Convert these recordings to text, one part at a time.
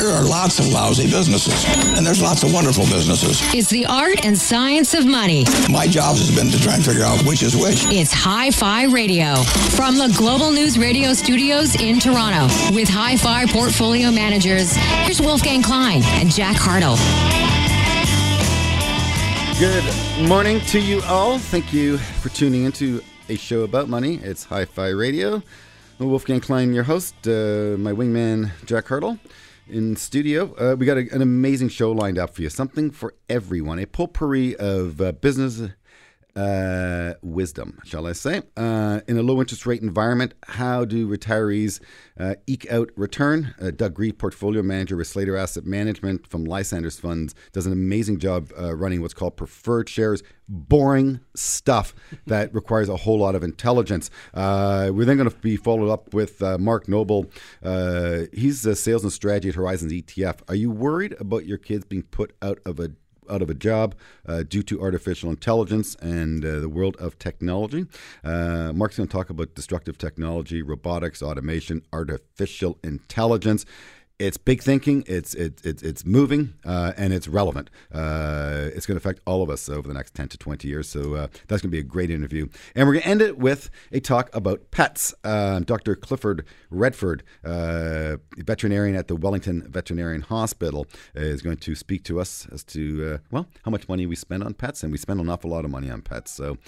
There are lots of lousy businesses, and there's lots of wonderful businesses. It's the art and science of money. My job has been to try and figure out which is which. It's Hi Fi Radio from the Global News Radio studios in Toronto with Hi Fi portfolio managers. Here's Wolfgang Klein and Jack Hartle. Good morning to you all. Thank you for tuning into a show about money. It's Hi Fi Radio. Wolfgang Klein, your host, uh, my wingman, Jack Hartle in studio. Uh, we got a, an amazing show lined up for you. Something for everyone. A potpourri of uh, business uh, wisdom, shall I say. Uh, in a low interest rate environment, how do retirees uh, eke out return? Uh, Doug Grieve, portfolio manager with Slater Asset Management from Lysanders Funds, does an amazing job uh, running what's called preferred shares. Boring stuff that requires a whole lot of intelligence. Uh, we're then going to be followed up with Mark Noble. he's a sales and strategy at Horizons ETF. Are you worried about your kids being put out of a out of a job uh, due to artificial intelligence and uh, the world of technology. Uh, Mark's going to talk about destructive technology, robotics, automation, artificial intelligence it's big thinking, it's it, it it's moving, uh, and it's relevant. Uh, it's going to affect all of us over the next ten to twenty years. So uh, that's going to be a great interview, and we're going to end it with a talk about pets. Uh, Dr. Clifford Redford, uh, veterinarian at the Wellington Veterinarian Hospital, is going to speak to us as to uh, well how much money we spend on pets, and we spend an awful lot of money on pets. So.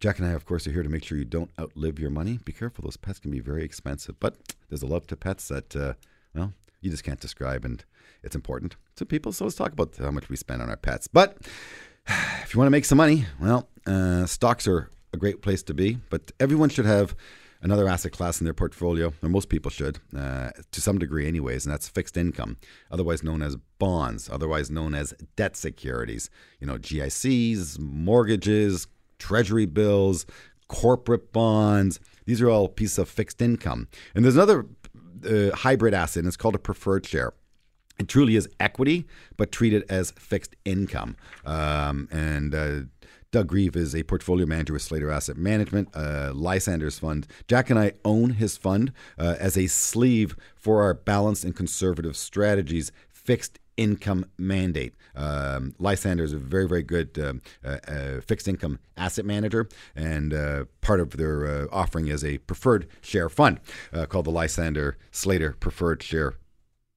Jack and I, of course, are here to make sure you don't outlive your money. Be careful; those pets can be very expensive. But there's a love to pets that, well, you just can't describe, and it's important to people. So let's talk about how much we spend on our pets. But if you want to make some money, well, uh, stocks are a great place to be, but everyone should have another asset class in their portfolio, or most people should, uh, to some degree, anyways, and that's fixed income, otherwise known as bonds, otherwise known as debt securities. You know, GICs, mortgages, treasury bills, corporate bonds. These are all pieces of fixed income. And there's another uh, hybrid asset, and it's called a preferred share. It truly is equity, but treated as fixed income. Um, and uh, Doug Grieve is a portfolio manager with Slater Asset Management, uh, Lysanders Fund. Jack and I own his fund uh, as a sleeve for our balanced and conservative strategies, fixed income mandate. Um, Lysander is a very, very good uh, uh, uh, fixed income asset manager, and uh, part of their uh, offering is a preferred share fund uh, called the Lysander Slater Preferred Share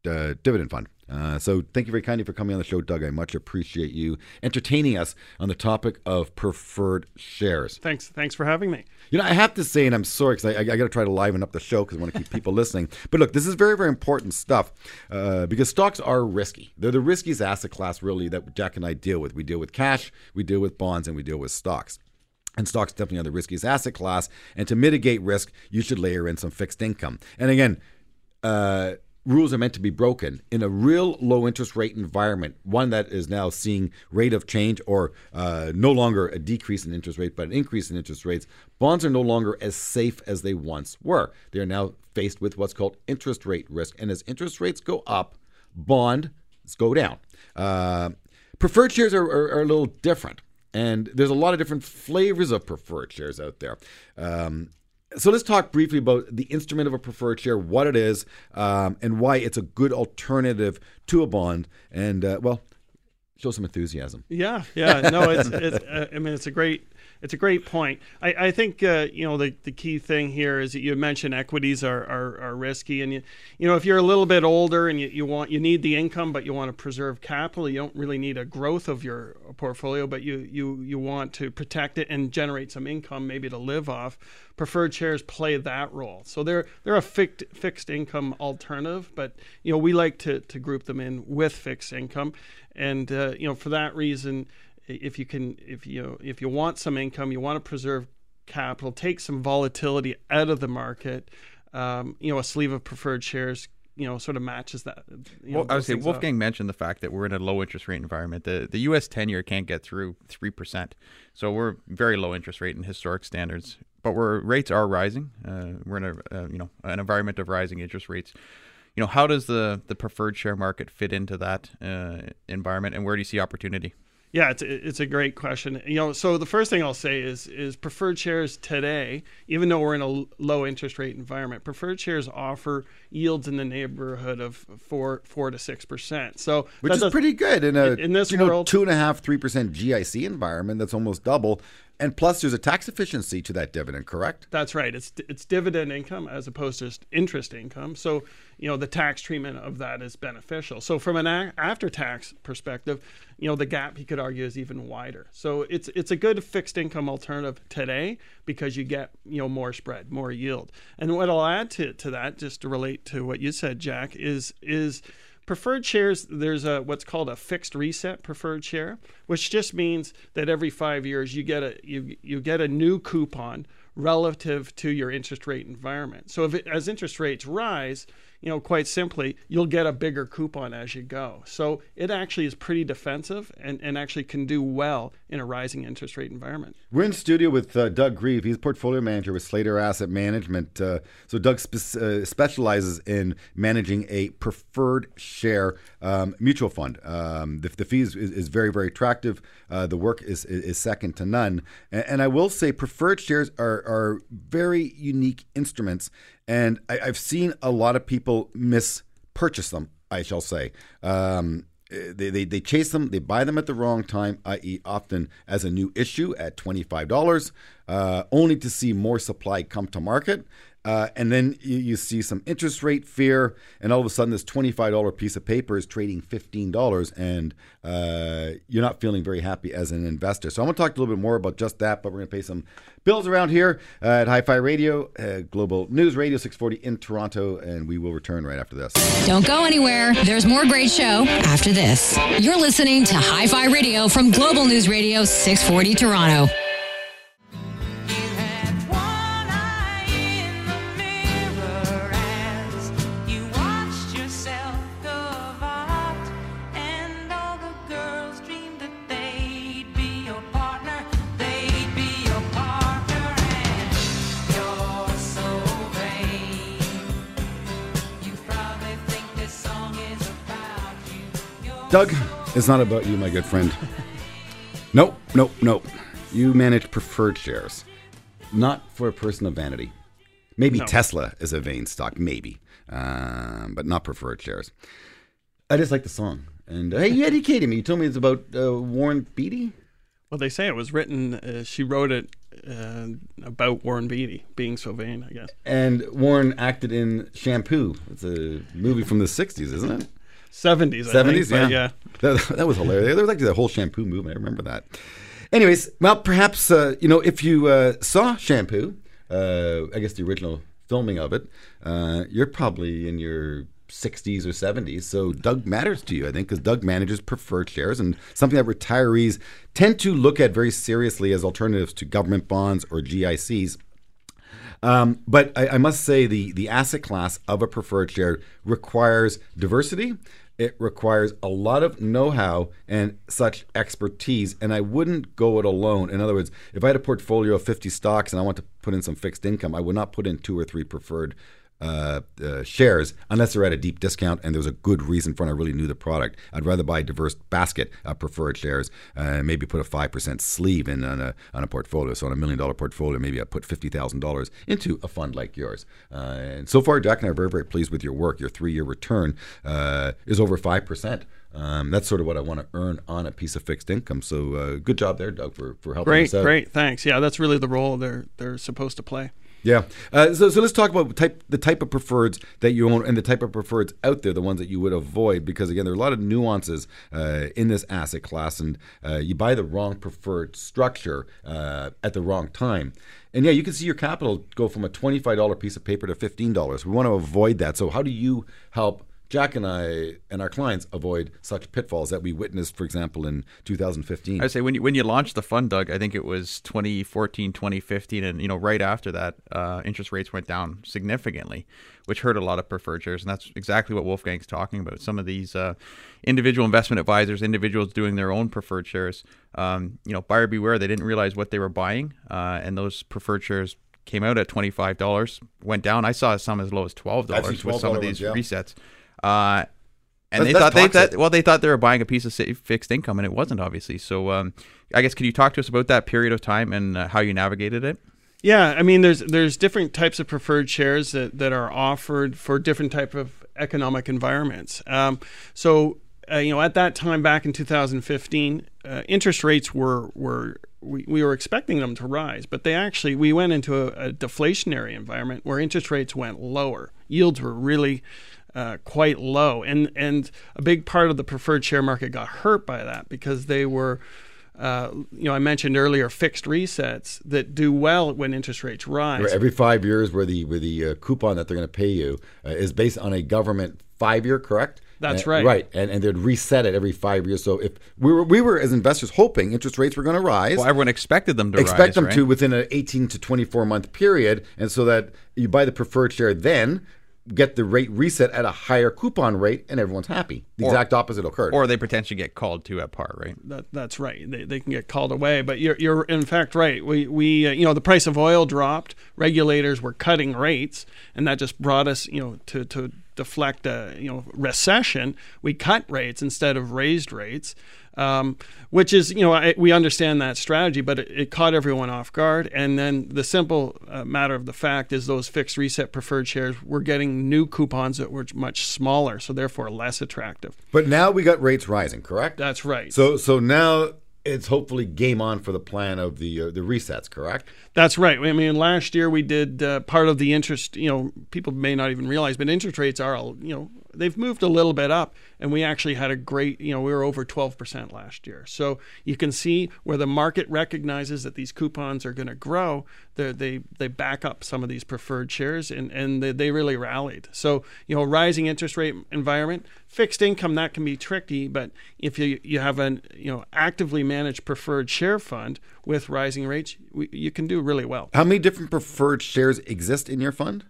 Dividend Fund. Uh, so thank you very kindly for coming on the show, Doug. I much appreciate you entertaining us on the topic of preferred shares. Thanks, thanks for having me. You know, I have to say, and I'm sorry because I, I, I got to try to liven up the show because I want to keep people listening. But look, this is very, very important stuff uh, because stocks are risky. They're the riskiest asset class, really, that Jack and I deal with. We deal with cash, we deal with bonds, and we deal with stocks. And stocks definitely are the riskiest asset class. And to mitigate risk, you should layer in some fixed income. And again, uh, rules are meant to be broken in a real low interest rate environment, one that is now seeing rate of change or uh, no longer a decrease in interest rate, but an increase in interest rates. Bonds are no longer as safe as they once were. They are now faced with what's called interest rate risk, and as interest rates go up, bonds go down. Uh, preferred shares are, are, are, a little different. And there's a lot of different flavors of preferred shares out there. Um, so let's talk briefly about the instrument of a preferred share, what it is, um, and why it's a good alternative to a bond. And uh, well, show some enthusiasm. Yeah, yeah, no, it's, it's uh, I mean, it's a great it's a great point. I, I think uh, you know the, the key thing here is that you mentioned equities are, are, are, risky, and you you know if you're a little bit older and you, you want you need the income, but you want to preserve capital, you don't really need a growth of your portfolio, but you you you want to protect it and generate some income, maybe to live off. Preferred shares play that role, so they're they're a fixed fixed income alternative, but you know we like to to group them in with fixed income, and uh, you know for that reason if you can if you if you want some income you want to preserve capital take some volatility out of the market um, you know a sleeve of preferred shares you know sort of matches that you know, well, i would say wolfgang up. mentioned the fact that we're in a low interest rate environment. The the us 10 year can't get through 3% so we're very low interest rate in historic standards but where rates are rising. Uh, we're in a uh, you know an environment of rising interest rates. You know how does the the preferred share market fit into that uh, environment and where do you see opportunity Yeah, it's it's a great question. You know, so the first thing I'll say is is preferred shares today, even though we're in a low interest rate environment, preferred shares offer yields in the neighborhood of four four to six percent. So which is pretty good in a in this you world know, two and a half three percent GIC environment. That's almost double. And plus, there's a tax efficiency to that dividend, correct? That's right. It's it's dividend income as opposed to interest income. So you know the tax treatment of that is beneficial. So from an a- after tax perspective, you know the gap you could argue is even wider. So it's it's a good fixed income alternative today because you get you know more spread, more yield. And what I'll add to to that, just to relate to what you said, Jack, is is preferred shares there's a what's called a fixed reset preferred share which just means that every five years you get a you, you get a new coupon relative to your interest rate environment so if it, as interest rates rise you know, quite simply, you'll get a bigger coupon as you go. So it actually is pretty defensive and, and actually can do well in a rising interest rate environment. We're in studio with uh, Doug Grieve. He's portfolio manager with Slater Asset Management. Uh, so Doug spe- uh, specializes in managing a preferred share um, mutual fund. Um, the, the fees is, is, very, very attractive. Uh, the work is, is, second to none. And, and I will say preferred shares are, are very unique instruments and I, have seen a lot of people mispurchase them. I shall say. Um, they, they, they chase them, they buy them at the wrong time, i.e., often as a new issue at $25, uh, only to see more supply come to market. Uh, and then you, you, see some interest rate fear, and all of a sudden, this $25 piece of paper is trading $15, and uh, you're not feeling very happy as an investor. So, I'm going to talk a little bit more about just that, but we're going to pay some bills around here uh, at Hi Fi Radio, uh, Global News Radio 640 in Toronto, and we will return right after this. Don't go anywhere. There's more great show after this. You're listening to Hi Fi Radio from Global News Radio 640 Toronto. Doug, it's not about you, my good friend. Nope, nope, nope. You manage preferred shares, not for a person of vanity. Maybe no. Tesla is a vain stock, maybe, um, but not preferred shares. I just like the song. And uh, hey, you educated me. You told me it's about uh, Warren Beatty. Well, they say it was written. Uh, she wrote it uh, about Warren Beatty being so vain, I guess. And Warren acted in Shampoo. It's a movie from the '60s, isn't it? 70s. 70s, yeah. yeah. That, that, was hilarious. There was like the whole shampoo movement. I remember that. Anyways, well, perhaps, uh, you know, if you uh, saw Shampoo, uh, I guess the original filming of it, uh, you're probably in your 60s or 70s. So Doug matters to you, I think, because Doug manages preferred shares and something that retirees tend to look at very seriously as alternatives to government bonds or GICs. Um, but I, I, must say the the asset class of a preferred share requires diversity. It requires a lot of know-how and such expertise, and I wouldn't go it alone. In other words, if I had a portfolio of 50 stocks and I want to put in some fixed income, I would not put in two or three preferred uh, uh, shares unless they're at a deep discount and there's a good reason for it. I really knew the product. I'd rather buy a diverse basket of preferred shares, uh, maybe put a five percent sleeve in on a on a portfolio. So on a million dollar portfolio, maybe I put fifty thousand dollars into a fund like yours. Uh, and so far, Jack and I are very very pleased with your work. Your three year return uh, is over five percent. Um, that's sort of what I want to earn on a piece of fixed income. So uh, good job there, Doug, for, for helping great, us out. Great, thanks. Yeah, that's really the role they're they're supposed to play. Yeah. Uh, so, so let's talk about type the type of preferreds that you own and the type of preferreds out there, the ones that you would avoid, because again, there are a lot of nuances uh, in this asset class, and uh, you buy the wrong preferred structure uh, at the wrong time. And yeah, you can see your capital go from a twenty-five dollar piece of paper to fifteen dollars. We want to avoid that. So, how do you help Jack and I and our clients avoid such pitfalls that we witnessed, for example, in 2015. I say when you when you launched the fund, Doug, I think it was 2014, 2015, and you know right after that, uh, interest rates went down significantly, which hurt a lot of preferred shares, and that's exactly what Wolfgang's talking about. Some of these uh, individual investment advisors, individuals doing their own preferred shares, um, you know, buyer beware. They didn't realize what they were buying, uh, and those preferred shares came out at twenty five dollars, went down. I saw some as low as twelve dollars with some of these ones, yeah. resets. Uh, and That's- they that's thought they toxic. thought well they thought they were buying a piece of sa- fixed income and it wasn't obviously so um, i guess can you talk to us about that period of time and uh, how you navigated it Yeah, I mean, there's there's different types of preferred shares that, that are offered for different type of economic environments. Um, so, uh, you know, at that time back in 2015, uh, interest rates were were we, we were expecting them to rise, but they actually we went into a, a deflationary environment where interest rates went lower, yields were really uh, quite low, and and a big part of the preferred share market got hurt by that because they were uh, you know, I mentioned earlier fixed resets that do well when interest rates rise. Where every five years, where the where the uh, coupon that they're going to pay you uh, is based on a government five year, correct? That's Uh, right. Right, and and they'd reset it every five years. So if we were we were as investors hoping interest rates were going to rise, well everyone expected them to expect rise, them right? to within an 18 to 24 month period, and so that you buy the preferred share then. Get the rate reset at a higher coupon rate, and everyone's happy. The Or- exact opposite occurred. or they potentially get called to at par right That, that's right. They, they can get called away, but you're, you're in fact right. We, we uh, you know the price of oil dropped. Regulators were cutting rates, and that just brought us you know to, to deflect a you know recession. We cut rates instead of raised rates, um, which is you know I, we understand that strategy, but it, it caught everyone off guard. And then the simple uh, matter of the fact is those fixed reset preferred shares were getting new coupons that were much smaller, so therefore less attractive. but now we got rates rising, correct? That's right. So so now it's hopefully game on for the plan of the uh, the resets, correct? That's right. I mean, last year we did uh, part of the interest. You know, people may not even realize, but interest rates are, you know, they've moved a little bit up, and we actually had a great. You know, we were over twelve percent last year. So you can see where the market recognizes that these coupons are going to grow. They they they back up some of these preferred shares, and and they, they really rallied. So you know, rising interest rate environment, fixed income that can be tricky, but if you you have an you know actively managed preferred share fund with rising rates, we, you can do really well. How many different preferred shares exist in your fund?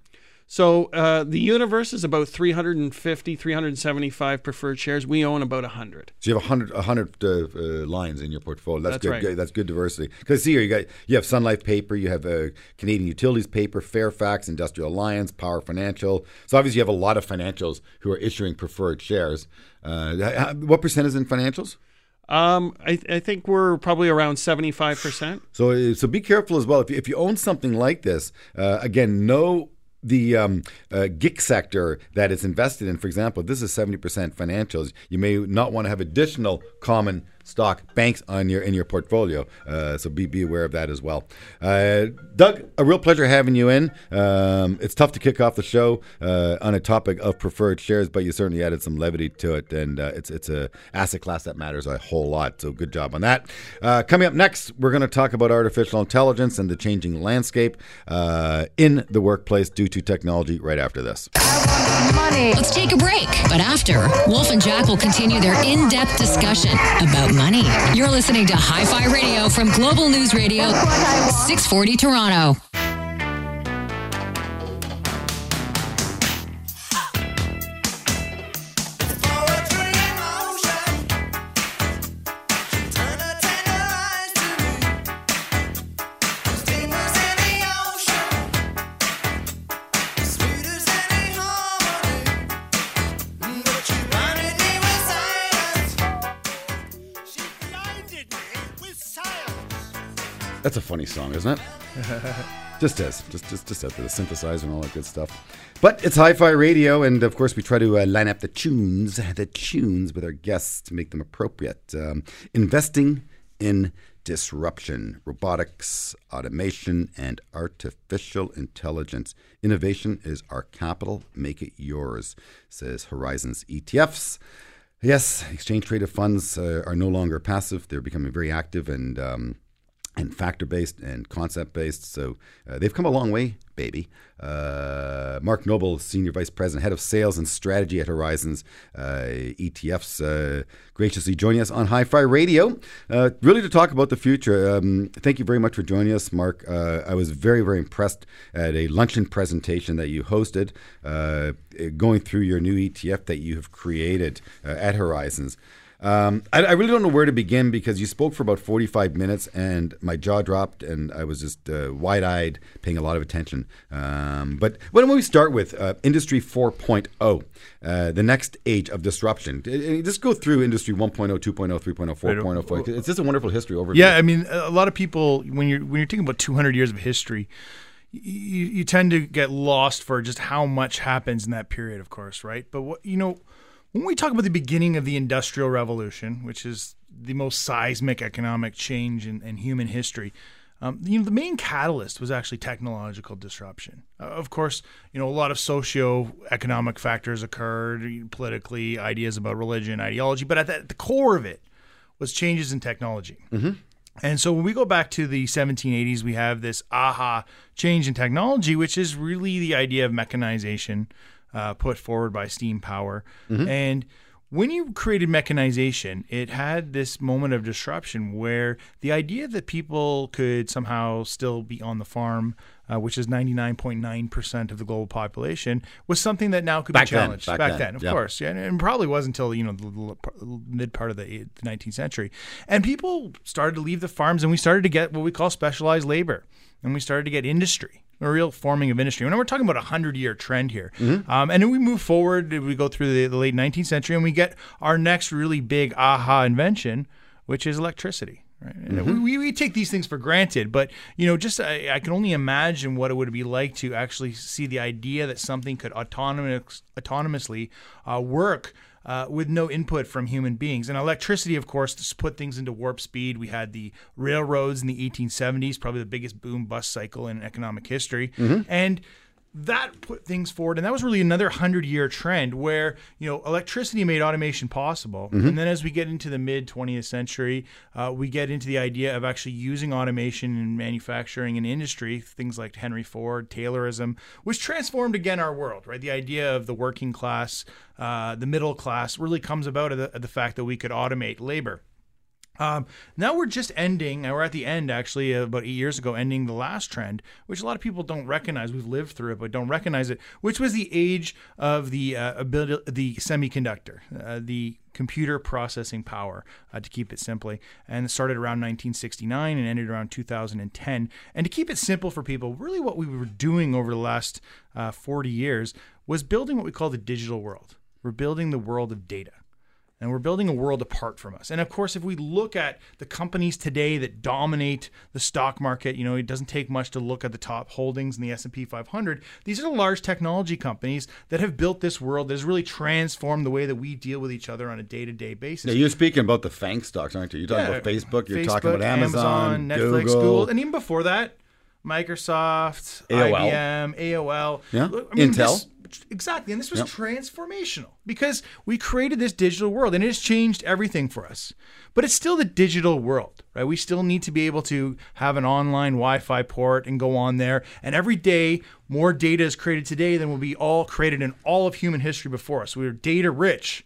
So uh, the universe is about 350, 375 preferred shares. We own about 100. So you have 100, 100 uh, uh, lines in your portfolio. That's, That's good. right. good. That's good diversity. Because see here, you got you have Sun Life paper, you have uh, Canadian Utilities paper, Fairfax, Industrial Alliance, Power Financial. So obviously you have a lot of financials who are issuing preferred shares. Uh, what percent is in financials? Um, I, I think we're probably around 75%. So, uh, so be careful as well. If you, if you own something like this, uh, again, know the um, uh, GIC sector that it's invested in. For example, this is seventy percent financials. You may not want to have additional common stock banks on your in your portfolio. Uh, so be be aware of that as well. Uh, Doug, a real pleasure having you in. Um, it's tough to kick off the show uh, on a topic of preferred shares, but you certainly added some levity to it, and uh, it's it's a asset class that matters a whole lot. So good job on that. Uh, coming up next, we're going to talk about artificial intelligence and the changing landscape uh, in the workplace due to technology. Right after this. Let's take a break. But after, Wolf and Jack will continue their in depth discussion about money. You're listening to Hi Fi Radio from Global News Radio, 640 Toronto. That's a funny song, isn't it? just is. Just just just after the synthesizer and all that good stuff. But it's hi-fi radio, and of course we try to uh, line up the tunes, the tunes with our guests to make them appropriate. Um, investing in disruption, robotics, automation, and artificial intelligence. Innovation is our capital. Make it yours, says Horizons ETFs. Yes, exchange traded funds uh, are no longer passive; they're becoming very active and. Um, and factor based and concept based. So uh, they've come a long way, baby. Uh, Mark Noble, Senior Vice President, Head of Sales and Strategy at Horizons uh, ETFs, uh, graciously joining us on Hi Fi Radio, uh, really to talk about the future. Um, thank you very much for joining us, Mark. Uh, I was very, very impressed at a luncheon presentation that you hosted, going through your new ETF that you have created at Horizons. Um, I, I really don't know where to begin because you spoke for about 45 minutes and my jaw dropped and I was just uh, wide eyed, paying a lot of attention. Um, but why don't we start with uh, Industry 4.0, uh, the next age of disruption? Uh, Just go through Industry 1.0, 2.0, 3.0, 4.0. It's just a wonderful history overview. Yeah, I mean, a lot of people when you're when you're thinking about 200 years of history, you, you tend to get lost for just how much happens in that period, of course, right? But what you know, when we talk about the beginning of the Industrial Revolution, which is the most seismic economic change in, in human history, um, you know, the main catalyst was actually technological disruption. Uh, of course, you know, a lot of socio-economic factors occurred politically, ideas about religion, ideology, but at the, at the core of it was changes in technology. And so when we go back to the 1780s, we have this aha change in technology, which is really the idea of mechanization uh, put forward by steam power. And when you created mechanization, it had this moment of disruption where the idea that people could somehow still be on the farm, uh, which is 99.9% of the global population, was something that now could Back be then, challenged. back back then, then, of yeah. course. Yeah, and it probably wasn't until you know the, the mid part of the the 19th century, and people started to leave the farms, and we started to get what we call specialized labor, and we started to get industry, a real forming of industry. And we're talking about a hundred year trend here, um, and then we move forward. We go through the, the late 19th century, and we get our next really big aha invention, which is electricity. Right? And we, we, we take these things for granted, but you know, just I, I can only imagine what it would be like to actually see the idea that something could autonomous, autonomously uh, work uh, with no input from human beings. And electricity, of course, just put things into warp speed. We had the railroads in the 1870s, probably the biggest boom bust cycle in economic history, and that put things forward and that was really another 100 year trend where you know electricity made automation possible. And then as we get into the mid 20th century uh, we get into the idea of actually using automation in manufacturing and industry things like henry ford taylorism which transformed again our world right? The idea of the working class uh, the middle class really comes about of the, of the fact that we could automate labor um, now we're just ending, and we're at the end actually uh, about eight years ago, ending the last trend, which a lot of people don't recognize. We've lived through it, but don't recognize it, which was the age of the uh, ability, the semiconductor, uh, the computer processing power, uh, to keep it simply. And it started around 1969 and ended around 2010. And to keep it simple for people, really what we were doing over the last uh, 40 years was building what we call the digital world. We're building the world of data and we're building a world apart from us. And of course, if we look at the companies today that dominate the stock market, you know, it doesn't take much to look at the top holdings in the S&P 500. These are the large technology companies that have built this world that has really transformed the way that we deal with each other on a day-to-day basis. Now, you're speaking about the FANG stocks, aren't you? You're talking about Facebook, you're talking about Facebook, Amazon, Netflix, Google. Google, and even before that, Microsoft, AOL. IBM, AOL. Yeah. Look, Intel. this- exactly, and this was Yep. transformational because we created this digital world, and it has changed everything for us. But it's still the digital world, right? We still need to be able to have an online Wi-Fi port and go on there. And every day, more data is created today than will be all created in all of human history before us. We're data rich.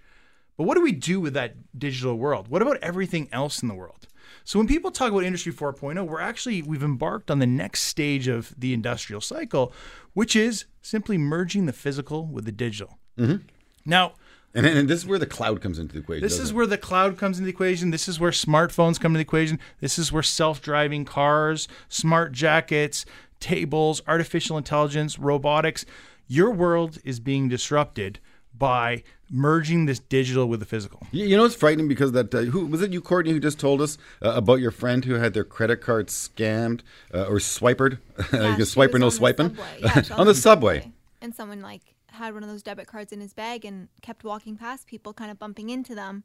But what do we do with that digital world? What about everything else in the world? So when people talk about Industry 4.0, we're actually we've embarked on the next stage of the industrial cycle, which is simply merging the physical with the digital. Mm-hmm. Now, And, and this is where the cloud comes into the equation. this is it? where the cloud comes into the equation. This is where smartphones come into the equation. This is where self-driving cars, smart jackets, tables, artificial intelligence, robotics. Your world is being disrupted by merging this digital with the physical. You, you know it's frightening because that uh, who was it you Courtney who just told us uh, about your friend who had their credit card scammed uh, or swipered? Yeah, you she can swipe or no on the swiping. Yeah, she was on the subway. And someone like had one of those debit cards in his bag and kept walking past people, kind of bumping into them.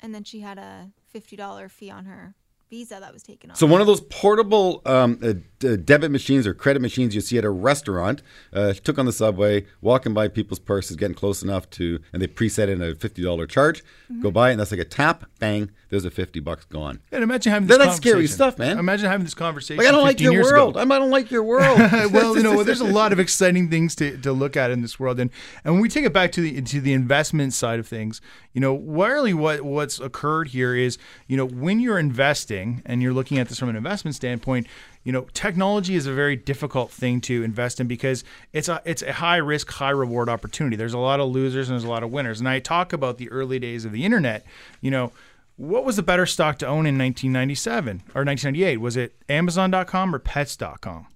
And then she had a fifty dollar fee on her visa that was taken off. So one of those portable um, uh, d- debit machines or credit machines you see at a restaurant uh, took on the subway, walking by people's purses, getting close enough to, and they preset in a fifty dollar charge. Mm-hmm. Go by, and that's like a tap, bang. There's a fifty bucks gone. And imagine having this That's scary stuff, man. Imagine having this conversation. Like I don't like 15 your years world. Ago. I'm- I don't like your world. well, you know, there's a lot of exciting things to, to look at in this world, and and when we take it back to the to the investment side of things, you know, really what what's occurred here is, you know, when you're investing and you're looking at this from an investment standpoint, you know, technology is a very difficult thing to invest in because it's a it's a high risk, high reward opportunity. There's a lot of losers and there's a lot of winners. And I talk about the early days of the internet. You know, what was the better stock to own in 1997 or 1998? Was it Amazon.com or Pets.com?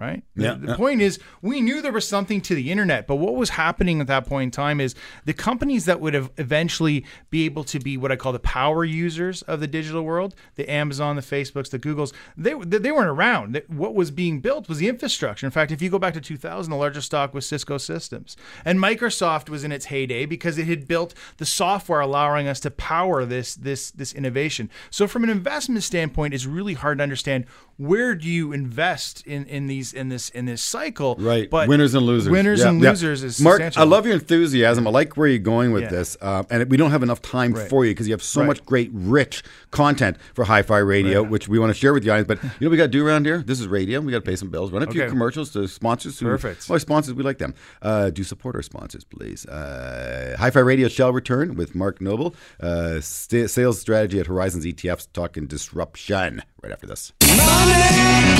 Right? Yeah, The, the point is, we knew there was something to the internet, but what was happening at that point in time is the companies that would have eventually be able to be what I call the power users of the digital world, the Amazon, the Facebooks, the Googles, they they they weren't around. What was being built was the infrastructure. In fact, if you go back to 2000, the largest stock was Cisco Systems, and Microsoft was in its heyday because it had built the software allowing us to power this this this innovation. So, from an investment standpoint, it's really hard to understand where do you invest in in these in this in this cycle. Right. But winners and losers. Winners Yeah, and yeah. losers is Mark. I love your enthusiasm. I like where you're going with Yeah. this, uh, and we don't have enough time Right. for you because you have so Right. much great, rich content for Hi-Fi Radio, which we want to share with you guys. But you know what we got to do around here? This is radio. We got to pay some bills. Run a few commercials to sponsors. Who, Perfect. Oh, sponsors, we like them. Uh, do support our sponsors, please. Uh, Hi-Fi Radio shall return with Mark Noble, uh, st- sales strategy at Horizons ETFs, talking disruption. Right after this.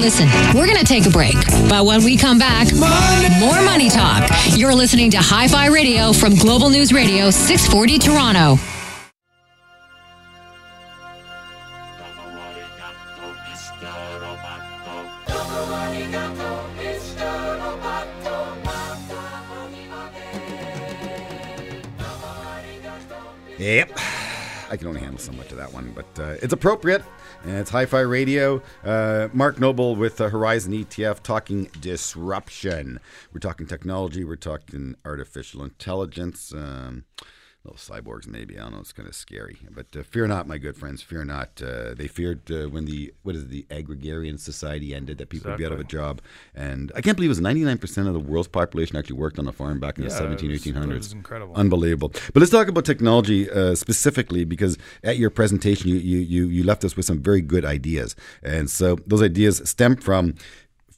Listen, we're going to take a break. But when we come back, more money talk. You're listening to Hi Fi Radio from Global News Radio 640 Toronto. Yep. I can only handle so much of that one, but uh, it's appropriate. And it's Hi Fi Radio. Uh, Mark Noble with uh, Horizon ETF talking disruption. We're talking technology, we're talking artificial intelligence. Um, little cyborgs, maybe. I don't know. It's kind of scary. But uh, fear not, my good friends. Fear not. Uh, they feared uh, when the, what is it, the agrarian society ended that people would be out of a job. And I can't believe it was 99% of the world's population actually worked on a farm back in the Yeah, 17, it was- 1800s. it was incredible. Unbelievable. But let's talk about technology uh, specifically because at your presentation, you, you, you, you left us with some very good ideas. And so those ideas stem from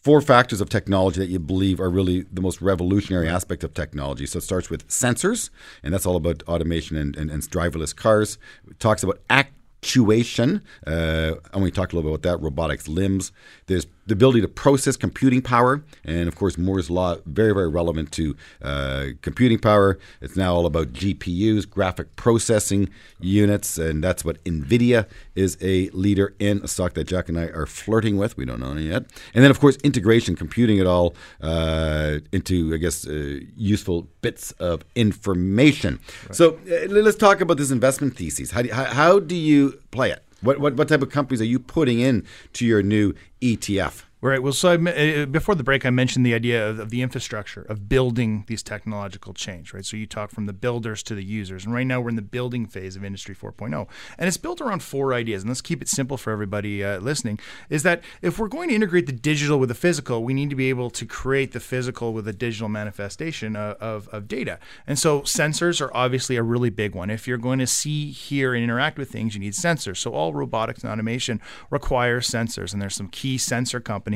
four factors of technology that you believe are really the most revolutionary aspect of technology. So it starts with sensors, and that's all about automation and, and, and driverless cars. It talks about actuation, uh, and we talked a little bit about that, robotics limbs. There's the ability to process computing power, and of course, Moore's law, very, very relevant to uh, computing power. It's now all about GPUs, graphic processing units, and that's what NVIDIA is a leader in, a stock that Jack and I are flirting with. We don't know any yet. And then, of course, integration, computing it all uh, into, I guess, uh, useful bits of information. So uh, let's talk about this investment thesis. How do you, how, how do you play it? What, what, what type of companies are you putting in to your new ETF? Right. Well, so I, uh, before the break, I mentioned the idea of, of the infrastructure of building these technological change. Right. So you talk from the builders to the users, and right now we're in the building phase of Industry 4.0, and it's built around four ideas. And let's keep it simple for everybody uh, listening. Is that if we're going to integrate the digital with the physical, we need to be able to create the physical with a digital manifestation of, of, of data. And so sensors are obviously a really big one. If you're going to see, hear, and interact with things, you need sensors. So all robotics and automation requires sensors, and there's some key sensor companies,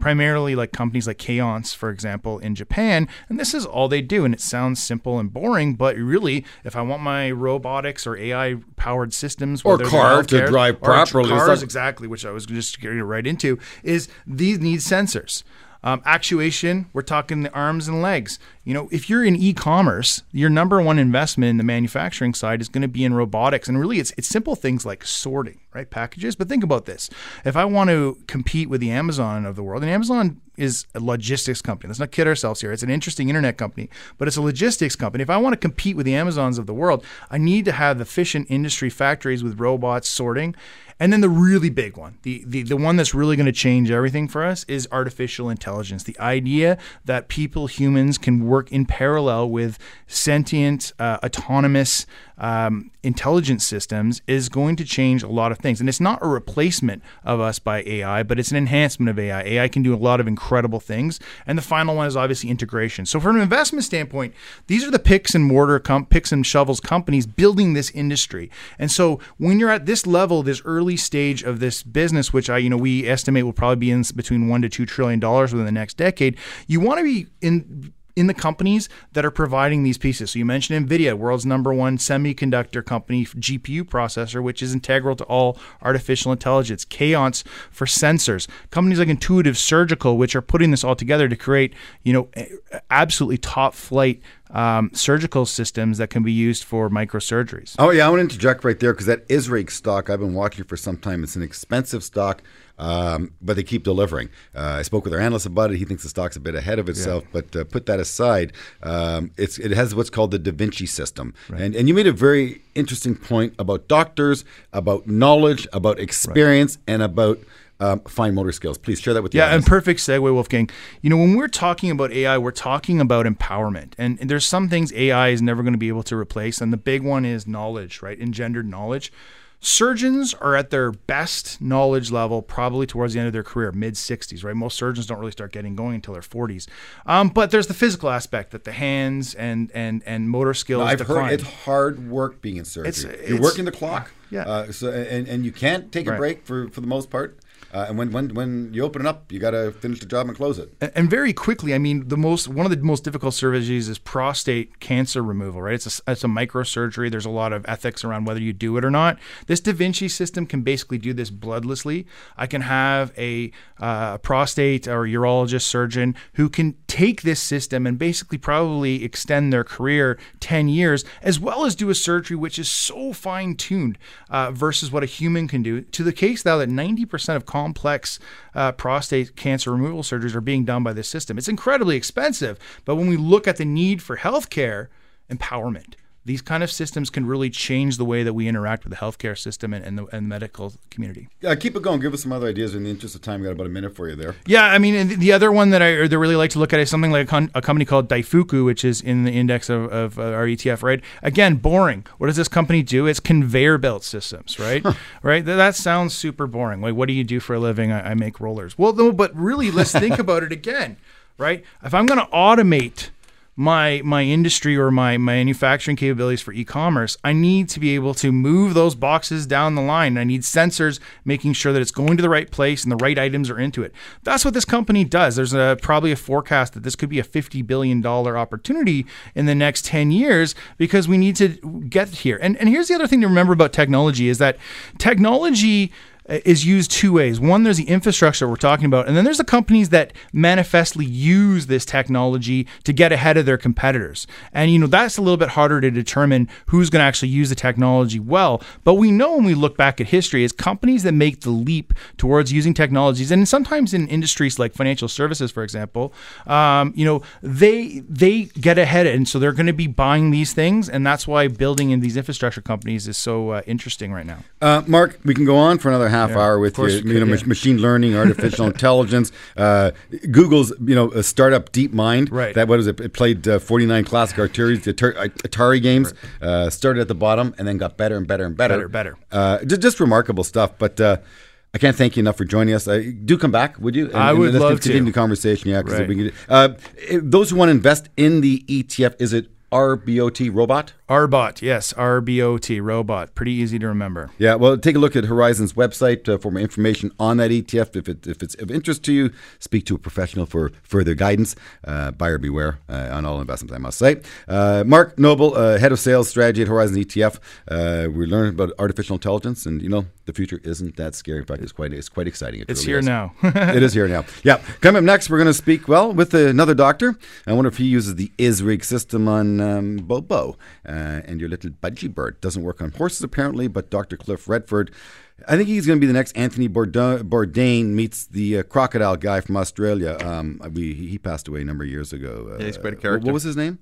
primarily like companies like Keyence, for example, in Japan. And this is all they do. And it sounds simple and boring, but really, if I want my robotics or AI powered systems, Or car to drive properly, cars, exactly, which I was just getting right into, is these need sensors. Um, actuation, we're talking the arms and legs. You know, if you're in e-commerce, your number one investment in the manufacturing side is going to be in robotics, and really, it's it's simple things like sorting, right, packages. But think about this: if I want to compete with the Amazon of the world, and Amazon is a logistics company. Let's not kid ourselves here. It's an interesting internet company, but it's a logistics company. If I want to compete with the Amazons of the world, I need to have efficient industry factories with robots sorting. And then the really big one, the, the, the one that's really going to change everything for us is artificial intelligence. The idea that people, humans, can work in parallel with sentient, uh, autonomous, um, intelligent systems is going to change a lot of things. And it's not a replacement of us by AI, but it's an enhancement of AI. AI can do a lot of incredible things. And the final one is obviously integration. So, from an investment standpoint, these are the picks and mortar, com- picks and shovels companies building this industry. And so, when you're at this level, this early stage of this business, which I, you know, we estimate will probably be in between one to two trillion dollars within the next decade, you want to be in in the companies that are providing these pieces. So you mentioned NVIDIA, world's number one semiconductor company GPU processor, which is integral to all artificial intelligence. Keyence for sensors. Companies like Intuitive Surgical, which are putting this all together to create, you know, absolutely top flight um, surgical systems that can be used for microsurgeries. Oh yeah, I want to interject right there because that Israel stock I've been watching for some time. It's an expensive stock, um, but they keep delivering. Uh, I spoke with our analyst about it. He thinks the stock's a bit ahead of itself. Yeah. But uh, put that aside, um, it's it has what's called the Da Vinci system, right. and and you made a very interesting point about doctors, about knowledge, about experience, right. and about um, fine motor skills. Please share that with you. Yeah, and perfect segue, Wolfgang. You know, when we're talking about AI, we're talking about empowerment. And, and there's some things AI is never going to be able to replace. And the big one is knowledge, right? Engendered knowledge. Surgeons are at their best knowledge level probably towards the end of their career, mid 60s, right? Most surgeons don't really start getting going until their 40s. Um, but there's the physical aspect that the hands and and and motor skills. No, I've decline. heard it's hard work being in surgery. It's, You're it's, working the clock. Yeah. Uh, so and, and you can't take a right. break for, for the most part. Uh, and when, when when you open it up, you got to finish the job and close it. And, and, very quickly, I mean, the most one of the most difficult surgeries is prostate cancer removal. Right? It's a, it's a microsurgery. There's a lot of ethics around whether you do it or not. This Da Vinci system can basically do this bloodlessly. I can have a uh, prostate or urologist surgeon who can take this system and basically probably extend their career 10 years, as well as do a surgery which is so fine tuned uh, versus what a human can do. To the case now that 90% of complex uh, prostate cancer removal surgeries are being done by this system. It's incredibly expensive, but when we look at the need for healthcare, empowerment these kind of systems can really change the way that we interact with the healthcare system and, and, the, and the, medical community. Yeah, keep it going. Give us some other ideas. In the interest of time, we got about a minute for you there. Yeah, I mean, the other one that I that really like to look at is something like a, con- a company called Daifuku, which is in the index of, of uh, our ETF. Right? Again, boring. What does this company do? It's conveyor belt systems. Right? right. That sounds super boring. Like, what do you do for a living? I, I make rollers. Well, no, but really, let's think about it again. Right? If I'm going to automate my my industry or my, manufacturing capabilities for e-commerce, I need to be able to move those boxes down the line. I need sensors making sure that it's going to the right place and the right items are into it. That's what this company does. There's a, probably a forecast that this could be a 50 billion dollar opportunity in the next 10 years because we need to get here. And and here's the other thing to remember about technology is that technology is used two ways. One, there's the infrastructure we're talking about, and then there's the companies that manifestly use this technology to get ahead of their competitors. And you know that's a little bit harder to determine who's going to actually use the technology well. But we know when we look back at history, is companies that make the leap towards using technologies, and sometimes in industries like financial services, for example, um, you know they they get ahead, and so they're going to be buying these things, and that's why building in these infrastructure companies is so uh, interesting right now. Uh, Mark, we can go on for another half yeah, hour with you. You know, yeah. machine learning, artificial intelligence. Uh, Google's you know a startup DeepMind. Right. That what is it? It played uh, 49 classic Atari, Atari games. Right. Uh, started at the bottom and then got better and better and better. Better, better. Uh, just, just remarkable stuff. But uh, I can't thank you enough for joining us. Uh, do come back, would you? And, I would and love to continue the conversation. Yeah, because uh, those who want to invest in the ETF, is it RBOT robot? RBOT, yes, RBOT robot. Pretty easy to remember. Yeah, well, take a look at Horizon's website uh, for more information on that ETF. If, it, if it's of interest to you, speak to a professional for further guidance. Uh, buyer beware uh, on all investments, I must say. Uh, Mark Noble, uh, head of sales strategy at Horizon ETF. Uh, we learned about artificial intelligence, and you know the future isn't that scary. In fact, it's quite it's quite exciting. It it's really here is. now. it is here now. Yeah, coming up next, we're going to speak well with another doctor. I wonder if he uses the ISRIG system on um, Bobo and your little budgie bird. Doesn't work on horses apparently, but Dr. Cliff Redford. I think he's going to be the next Anthony Bourdain meets the uh, crocodile guy from Australia. Um, we, he passed away a number of years ago. Uh, yeah, he's quite a character. What was his name?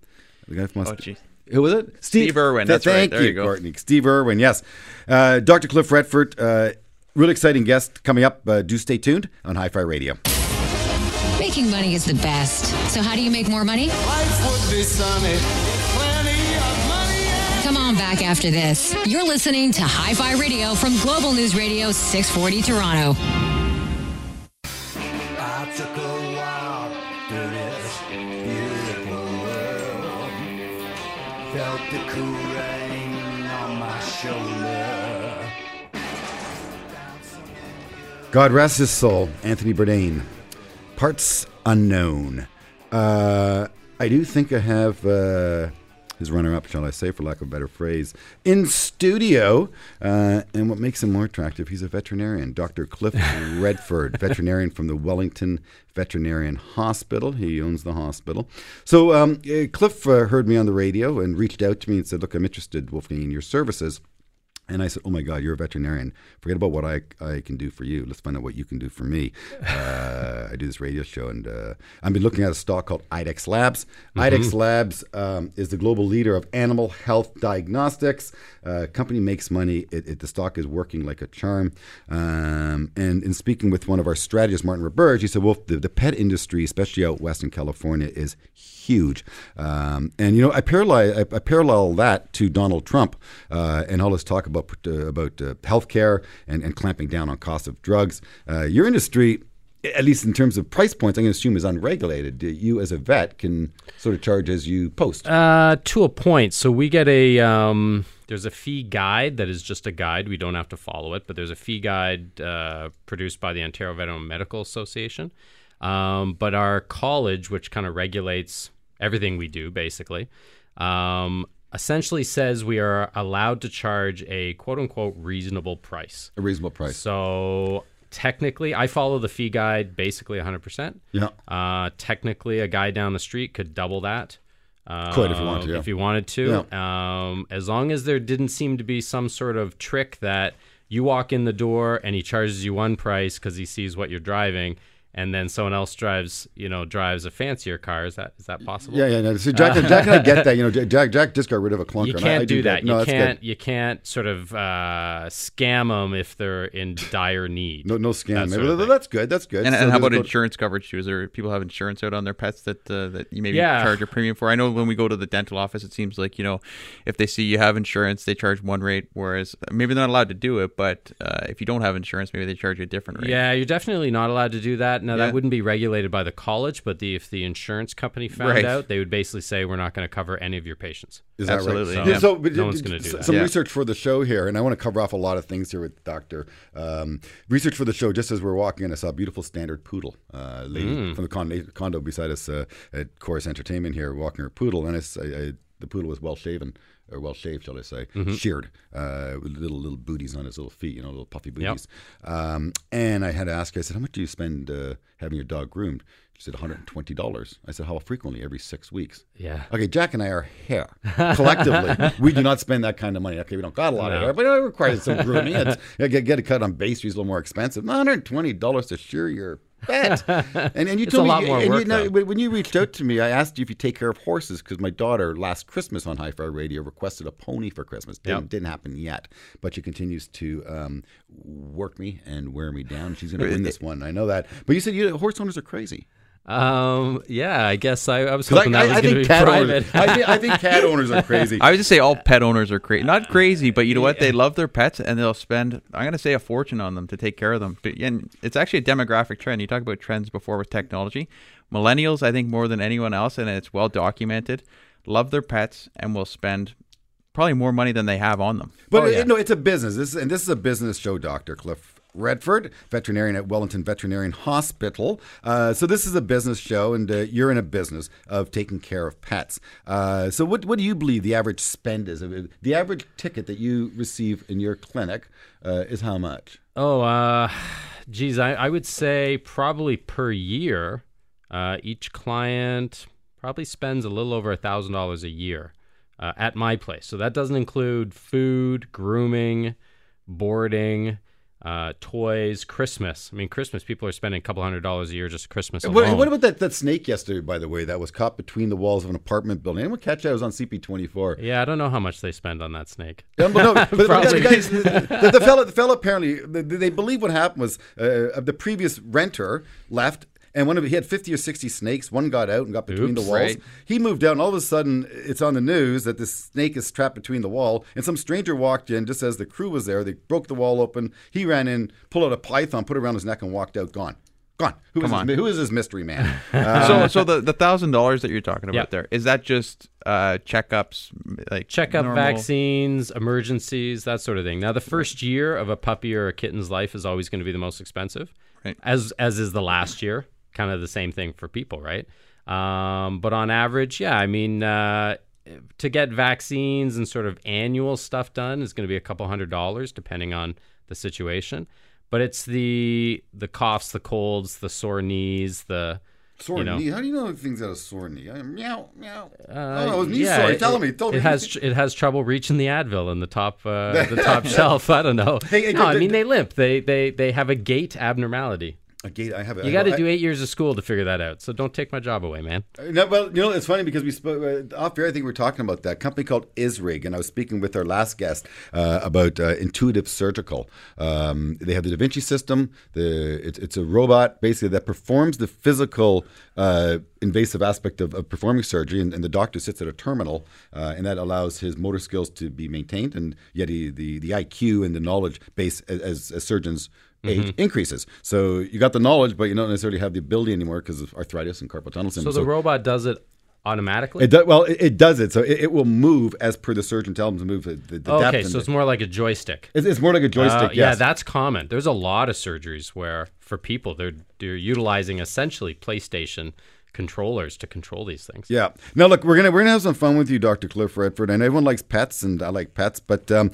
The guy from Australia. Oh, Who was it? Steve, Steve Irwin. That's thank right. There you, you go. Courtney. Steve Irwin. Yes. Uh, Dr. Cliff Redford. Uh, really exciting guest coming up. Uh, do stay tuned on Hi Fi Radio. Making money is the best. So how do you make more money? Come on back after this. You're listening to Hi Fi Radio from Global News Radio 640 Toronto. I took a walk through this beautiful world. Felt the cool rain on my shoulder. God rest his soul, Anthony Bourdain. Parts unknown. Uh, I do think I have uh, his runner-up, shall I say, for lack of a better phrase, in studio. Uh, and what makes him more attractive, he's a veterinarian, Dr. Cliff Redford, veterinarian from the Wellington Veterinarian Hospital. He owns the hospital. So um, uh, Cliff uh, heard me on the radio and reached out to me and said, "Look, I'm interested, Wolfgang, in your services." And I said, "Oh my God, you're a veterinarian. Forget about what I, I can do for you. Let's find out what you can do for me." Uh, I do this radio show, and uh, I've been looking at a stock called IDEXX Labs. IDEXX Labs um, is the global leader of animal health diagnostics. Uh, company makes money. It, it, the stock is working like a charm. Um, and in speaking with one of our strategists, Martin Roberge, he said, "Well, the, the pet industry, especially out west in California, is huge." Um, and you know, I parallel I, I parallel that to Donald Trump uh, and all this talk about uh, about uh, healthcare and, and clamping down on cost of drugs. Uh, your industry. At least in terms of price points, I'm going to assume is unregulated. You, as a vet, can sort of charge as you post. Uh, to a point. So we get a um, there's a fee guide that is just a guide. We don't have to follow it, but there's a fee guide uh, produced by the Ontario Veterinary Medical Association. Um, but our college, which kind of regulates everything we do, basically, um, essentially says we are allowed to charge a quote unquote reasonable price. A reasonable price. So technically, I follow the fee guide basically 100%. Yeah. Uh, technically, a guy down the street could double that. Could if you wanted to, Um, yeah. If you wanted to. Um, as long as there didn't seem to be some sort of trick that you walk in the door and he charges you one price because he sees what you're driving, and then someone else drives, you know, drives a fancier car. Is that is that possible? Yeah, yeah. No. So Jack, Jack and I get that. You know, Jack, Jack just got rid of a clunker. You can't I do that. No, you can't. Good. You can't sort of uh, scam them if they're in dire need. No, no scam. That sort Maybe of thing. that's good. That's good. And, So and how about no- insurance coverage too? Is there people have insurance out on their pets that uh, that you maybe Yeah. charge a premium for? I know when we go to the dental office, it seems like you know if they see you have insurance, they charge one rate, whereas maybe they're not allowed to do it. But uh, if you don't have insurance, maybe they charge you a different rate. Yeah, you're definitely not allowed to do that. Now Yeah. that wouldn't be regulated by the college, but the, if the insurance company found Right. out, they would basically say we're not going to cover any of your patients. Is that Absolutely, right? yeah. So, but No one's gonna do that. Some Yeah. research for the show here, and I want to cover off a lot of things here with Doctor. Um, research for the show. Just as we're walking in, I saw a beautiful standard poodle uh, lady Mm. from the condo, condo beside us uh, at Corus Entertainment here, walking her poodle, and I, s- I- I- the poodle was well shaven. Or well shaved, shall I say? Mm-hmm. Sheared, uh, with little little booties on his little feet, you know, little puffy booties. Um, and I had to ask her. I said, "How much do you spend uh, having your dog groomed?" She said, $120. I said, "How frequently? Every six weeks." Yeah. Okay, Jack and I are hair. Collectively, we do not spend that kind of money. Okay, we don't got a lot of No. hair, but it requires some grooming. It's, get, get a cut on base fees a little more expensive. $120 to shear your And, and you It's told a me, more and work, you know, when you reached out to me, I asked you if you take care of horses because my daughter last Christmas on Hi-Fi Radio requested a pony for Christmas. Didn't, Yep. didn't happen yet, but she continues to um, work me and wear me down. She's going to win this one. I know that. But you said you, horse owners are crazy. Um, yeah, I guess I, I was 'Cause hoping I, that was I, I going to think be cat private. owners. I think, I think cat owners are crazy. I would just say all pet owners are crazy. Not crazy, but you know what? They love their pets and they'll spend, I'm going to say, a fortune on them to take care of them. But, and it's actually a demographic trend. You talk about trends before with technology. Millennials, I think, more than anyone else, and it's well documented, love their pets and will spend probably more money than they have on them. But Oh, yeah. no, it's a business. This and this is a business show, Doctor Cliff Redford, veterinarian at Wellington Veterinarian Hospital. Uh, so this is a business show, and uh, you're in a business of taking care of pets. Uh, so what what do you believe the average spend is? The average ticket that you receive in your clinic uh, is how much? Oh, uh, geez, I, I would say probably per year, uh, each client probably spends a little over a thousand dollars a year uh, at my place. So that doesn't include food, grooming, boarding, uh, toys, Christmas. I mean, Christmas people are spending a couple hundred dollars a year just Christmas alone. What, what about that, that snake yesterday, by the way, that was caught between the walls of an apartment building? Anyone catch that? It was on CP24. yeah, I don't know how much they spend on that snake. But no, but the, guys, the, the fella, the fella apparently, they, they believe what happened was uh, the previous renter left. And one of he had fifty or sixty snakes. One got out and got between Oops. the walls. Right. He moved out, and all of a sudden, it's on the news that this snake is trapped between the wall. And some stranger walked in just as the crew was there. They broke the wall open. He ran in, pulled out a python, put it around his neck, and walked out. Gone, gone. Who is Come this, on. who is this mystery man? Uh, so, so the the thousand dollars that you're talking about Yeah. there is that just uh, checkups, like checkup normal- vaccines, emergencies, that sort of thing. Now, the first year of a puppy or a kitten's life is always going to be the most expensive, Right. as as is the last year. Kind of the same thing for people, right? Um, but on average, yeah, I mean, uh, to get vaccines and sort of annual stuff done is going to be a couple hundred dollars, depending on the situation. But it's the the coughs, the colds, the sore knees, the Sore you know. knee. How do you know things got a sore knee? I, meow, meow. Uh, oh, no, it was knee yeah, sore. it- Tell me. Tell me. It has it has trouble reaching the Advil in the top uh, the top shelf. I don't know. Hey, hey, no, I mean they limp. They they they have a gait abnormality. A gate. I have. You got to do eight years of school to figure that out. So don't take my job away, man. No, well, you know, it's funny because we spoke uh, off air. I think we were talking about that company called Isrig, and I was speaking with our last guest uh, about uh, Intuitive Surgical. Um, they have the Da Vinci system. The it's, it's a robot basically that performs the physical uh, invasive aspect of, of performing surgery, and, and the doctor sits at a terminal, uh, and that allows his motor skills to be maintained, and yet he, the the IQ and the knowledge base as, as, as surgeons age increases. So you got the knowledge, but you don't necessarily have the ability anymore because of arthritis and carpal tunnel syndrome. So the robot does it automatically. It does, well, it, it does it. So it, it will move as per the surgeon tells him to move. The, the, the depth okay, so it's more like a joystick. it's, it's more like a joystick. Uh, Yeah, that's common. There's a lot of surgeries where, for people, they're they're utilizing essentially PlayStation controllers to control these things. Yeah. Now look, we're gonna we're gonna have some fun with you, Doctor Cliff Redford. And everyone likes pets, and I like pets, but um,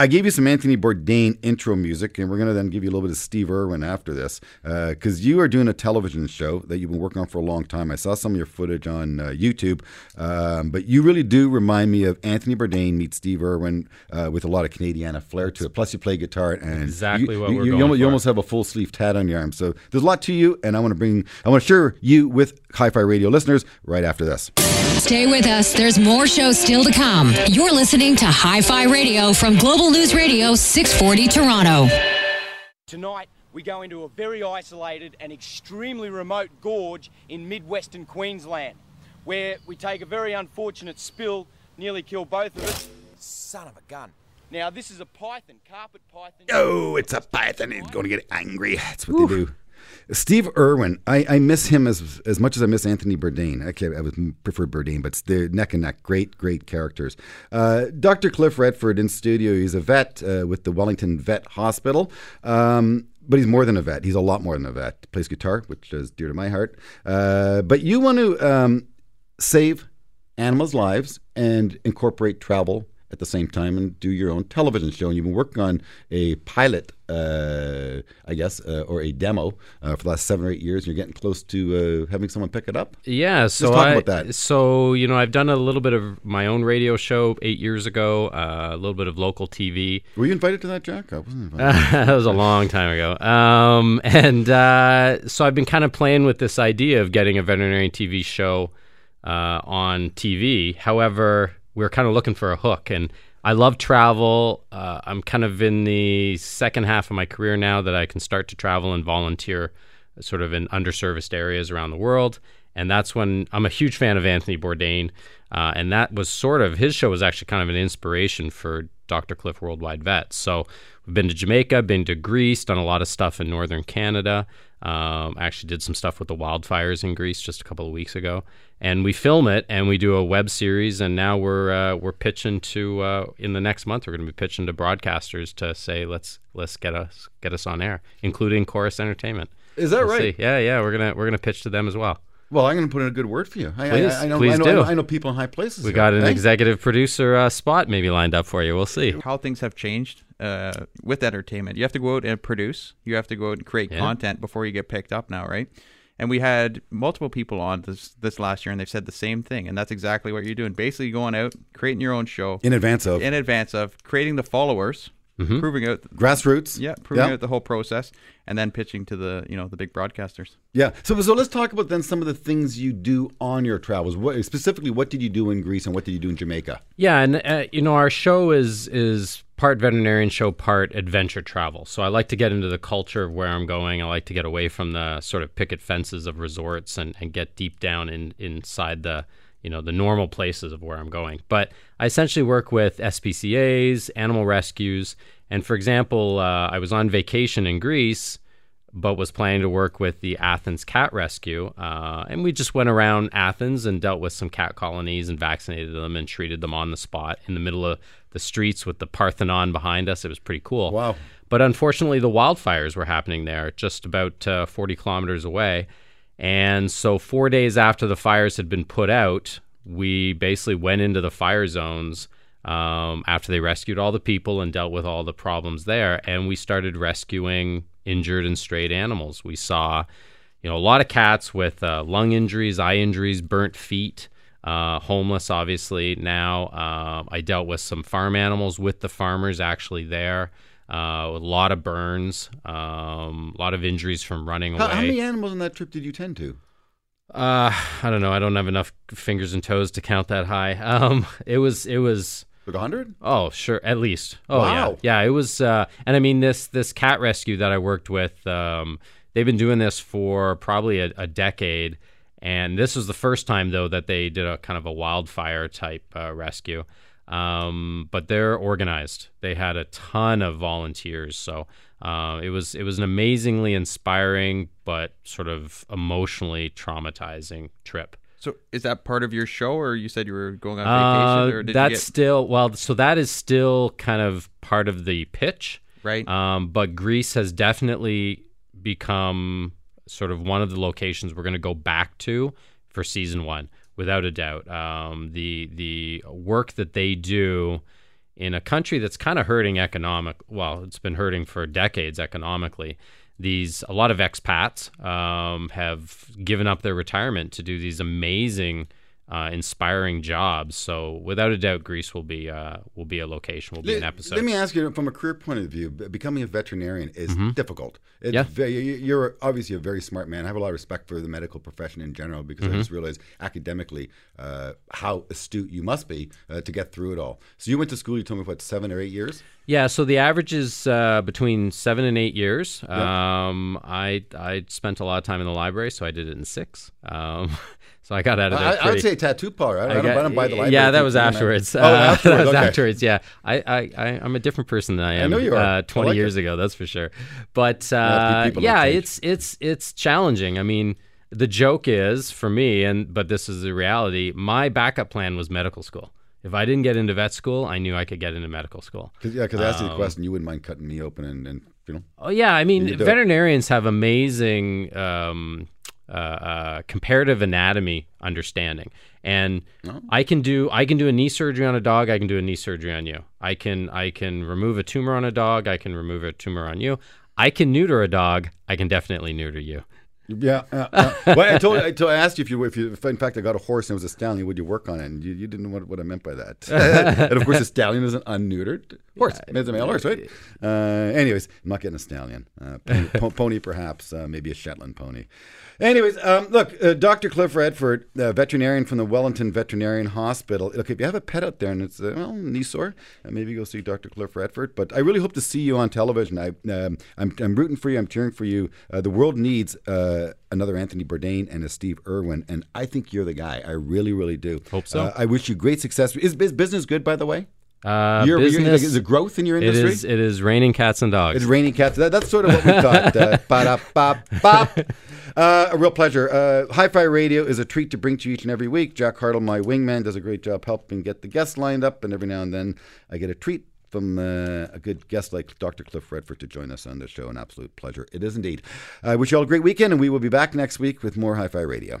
I gave you some Anthony Bourdain intro music, and we're gonna then give you a little bit of Steve Irwin after this, because you are doing a television show that you've been working on for a long time. I saw some of your footage on uh, YouTube, um, but you really do remind me of Anthony Bourdain meets Steve Irwin uh, with a lot of Canadiana flair to it. Plus, you play guitar, and Exactly you, what you, we're you, going almost, you almost have a full sleeve tat on your arm. So there's a lot to you, and I want to bring I want to share you with Hi-Fi Radio listeners right after this. Stay with us. There's more shows still to come. You're listening to Hi Fi Radio from Global News Radio 640 Toronto. Tonight, we go into a very isolated and extremely remote gorge in mid-western Queensland, where we take a very unfortunate spill, nearly kill both of us. Son of a gun. Now, this is a python, carpet python. Oh, it's a python. It's going to get angry. That's what they do. Steve Irwin, I, I miss him as as much as I miss Anthony Bourdain. Okay, I would prefer Bourdain, but they're neck and neck. Great, great characters. Uh, Dr. Cliff Redford in studio. He's a vet uh, with the Wellington Vet Hospital. Um, but he's more than a vet. He's a lot more than a vet. Plays guitar, which is dear to my heart. Uh, but you want to um, save animals' lives and incorporate travel at the same time and do your own television show. And you've been working on a pilot, uh, I guess, uh, or a demo uh, for the last seven or eight years. And you're getting close to uh, having someone pick it up. Yeah, so I, about that. So you know, I've done a little bit of my own radio show eight years ago, uh, a little bit of local TV. Were you invited to that, Jack? I wasn't invited. that was a long time ago. Um, and uh, so I've been kind of playing with this idea of getting a veterinary TV show uh, on TV. However, we're kind of looking for a hook, and I love travel. Uh, I'm kind of in the second half of my career now that I can start to travel and volunteer, sort of in underserviced areas around the world. And that's when I'm a huge fan of Anthony Bourdain. Uh, and that was sort of his show was actually kind of an inspiration for Dr. Cliff Worldwide Vets. So we've been to Jamaica, been to Greece, done a lot of stuff in northern Canada. Um, I actually did some stuff with the wildfires in Greece just a couple of weeks ago, and we film it and we do a web series. And now we're uh, we're pitching to uh, in the next month we're going to be pitching to broadcasters to say let's let's get us get us on air, including Corus Entertainment. Is that We'll right? see. Yeah, yeah. We're gonna we're gonna pitch to them as well. Well, I'm going to put in a good word for you. I, Please, I, I know, please I know, do. I know, I know people in high places. We here, got an okay? executive producer uh, spot maybe lined up for you. We'll see. how things have changed uh, with entertainment. You have to go out and produce. You have to go out and create Yeah. content before you get picked up now, right? And we had multiple people on this this last year, and they've said the same thing. And that's exactly what you're doing. Basically, going out, creating your own show in advance of in advance of creating the followers, Mm-hmm. proving out, grassroots. yeah, proving Yeah. out the whole process, and then pitching to the you know the big broadcasters. Yeah. So, so let's talk about then some of the things you do on your travels. What, specifically, what did you do in Greece and what did you do in Jamaica? Yeah, and uh, you know our show is is part veterinarian show, part adventure travel. So I like to get into the culture of where I'm going. I like to get away from the sort of picket fences of resorts and, and get deep down in inside the you know the normal places of where I'm going. But I essentially work with SPCA's, animal rescues, and for example, uh, I was on vacation in Greece but was planning to work with the Athens Cat Rescue. Uh, and we just went around Athens and dealt with some cat colonies and vaccinated them and treated them on the spot in the middle of the streets with the Parthenon behind us. It was pretty cool. Wow. But unfortunately, the wildfires were happening there just about uh, 40 kilometers away. And so, four days after the fires had been put out, we basically went into the fire zones um, after they rescued all the people and dealt with all the problems there. And we started rescuing injured and strayed animals. We saw, you know, a lot of cats with uh, lung injuries, eye injuries, burnt feet. Uh, homeless, obviously. Now, uh, I dealt with some farm animals with the farmers actually there. Uh, a lot of burns, um, a lot of injuries from running How, away. how many animals on that trip did you tend to? Uh, I don't know. I don't have enough fingers and toes to count that high. Um, it was it was Like a hundred? oh sure at least oh Wow. yeah yeah it was uh, and I mean this this cat rescue that I worked with um, they've been doing this for probably a, a decade and this was the first time though that they did a kind of a wildfire type uh, rescue um, but they're organized they had a ton of volunteers so uh, it was it was an amazingly inspiring but sort of emotionally traumatizing trip. So is that part of your show, or you said you were going on Uh, vacation, or did that's you get still well, so that is still kind of part of the pitch, right? Um, but Greece has definitely become sort of one of the locations we're going to go back to for season one, without a doubt. Um, the the work that they do in a country that's kind of hurting economic. Well, it's been hurting for decades economically. These a lot of expats um, have given up their retirement to do these amazing, uh, inspiring jobs. So without a doubt, Greece will be uh, will be a location. Will be an episode. Let me ask you, from a career point of view, becoming a veterinarian is Mhm. difficult. It's Yeah. very, you- you're obviously a very smart man. I have a lot of respect for the medical profession in general because I Mhm. just realized academically uh, how astute you must be uh, to get through it all. So you went to school. You told me what seven or eight years. Yeah, so the average is uh, between seven and eight years. Yeah. Um, I I spent a lot of time in the library, so I did it in six. Um, so I got out of there. I, I would pretty- say tattoo parlor. I, I, don't, got- I don't buy the library. Yeah, that was for you, afterwards. Oh, Uh, afterwards. that was okay. afterwards. Yeah, I, I, I I'm a different person than I am. know you are. Uh, Twenty like years it. ago, that's for sure. But Yeah, uh, yeah, it's it's it's challenging. I mean, the joke is for me, and but this is the reality. My backup plan was medical school. If I didn't get into vet school, I knew I could get into medical school. Cause, yeah, because I asked you the Um, question. You wouldn't mind cutting me open and, and you know. Oh yeah, I mean do it. veterinarians have amazing um, uh, uh, comparative anatomy understanding, and Oh. I can do I can do a knee surgery on a dog. I can do a knee surgery on you. I can I can remove a tumor on a dog. I can remove a tumor on you. I can neuter a dog. I can definitely neuter you. Yeah. yeah, yeah. well, I told I, told, I asked you if you if you if in fact I got a horse and it was a stallion, would you work on it? And you, you didn't know what, what I meant by that. and of course, a stallion is an unneutered horse. It's a male horse, right? Uh, anyways, I'm not getting a stallion. Uh, pony, po- pony perhaps, uh, maybe a Shetland pony. Anyways, um, look, uh, Dr. Cliff Redford, veterinarian from the Wellington Veterinarian Hospital. Look, if you have a pet out there and it's uh, well knee sore, uh, maybe go see Dr. Cliff Redford. But I really hope to see you on television. I, um, I'm, I'm rooting for you. I'm cheering for you. Uh, the world needs uh, another Anthony Bourdain and a Steve Irwin, and I think you're the guy. I really, really do. Hope so. I wish you great success. Is, is business good, by the way? Uh, you're- business, is it growth in your industry? is it is raining cats and dogs. It's raining cats. That, that's sort of what we thought. Uh, ba-da-ba-bop. Uh, a real pleasure. Uh, Hi-Fi Radio is a treat to bring to you each and every week. Jack Hartle, my wingman, does a great job helping get the guests lined up, and every now and then I get a treat from uh, a good guest like Dr. Cliff Redford to join us on the show. An absolute pleasure. It is indeed. I wish you all a great weekend, and we will be back next week with more Hi-Fi Radio.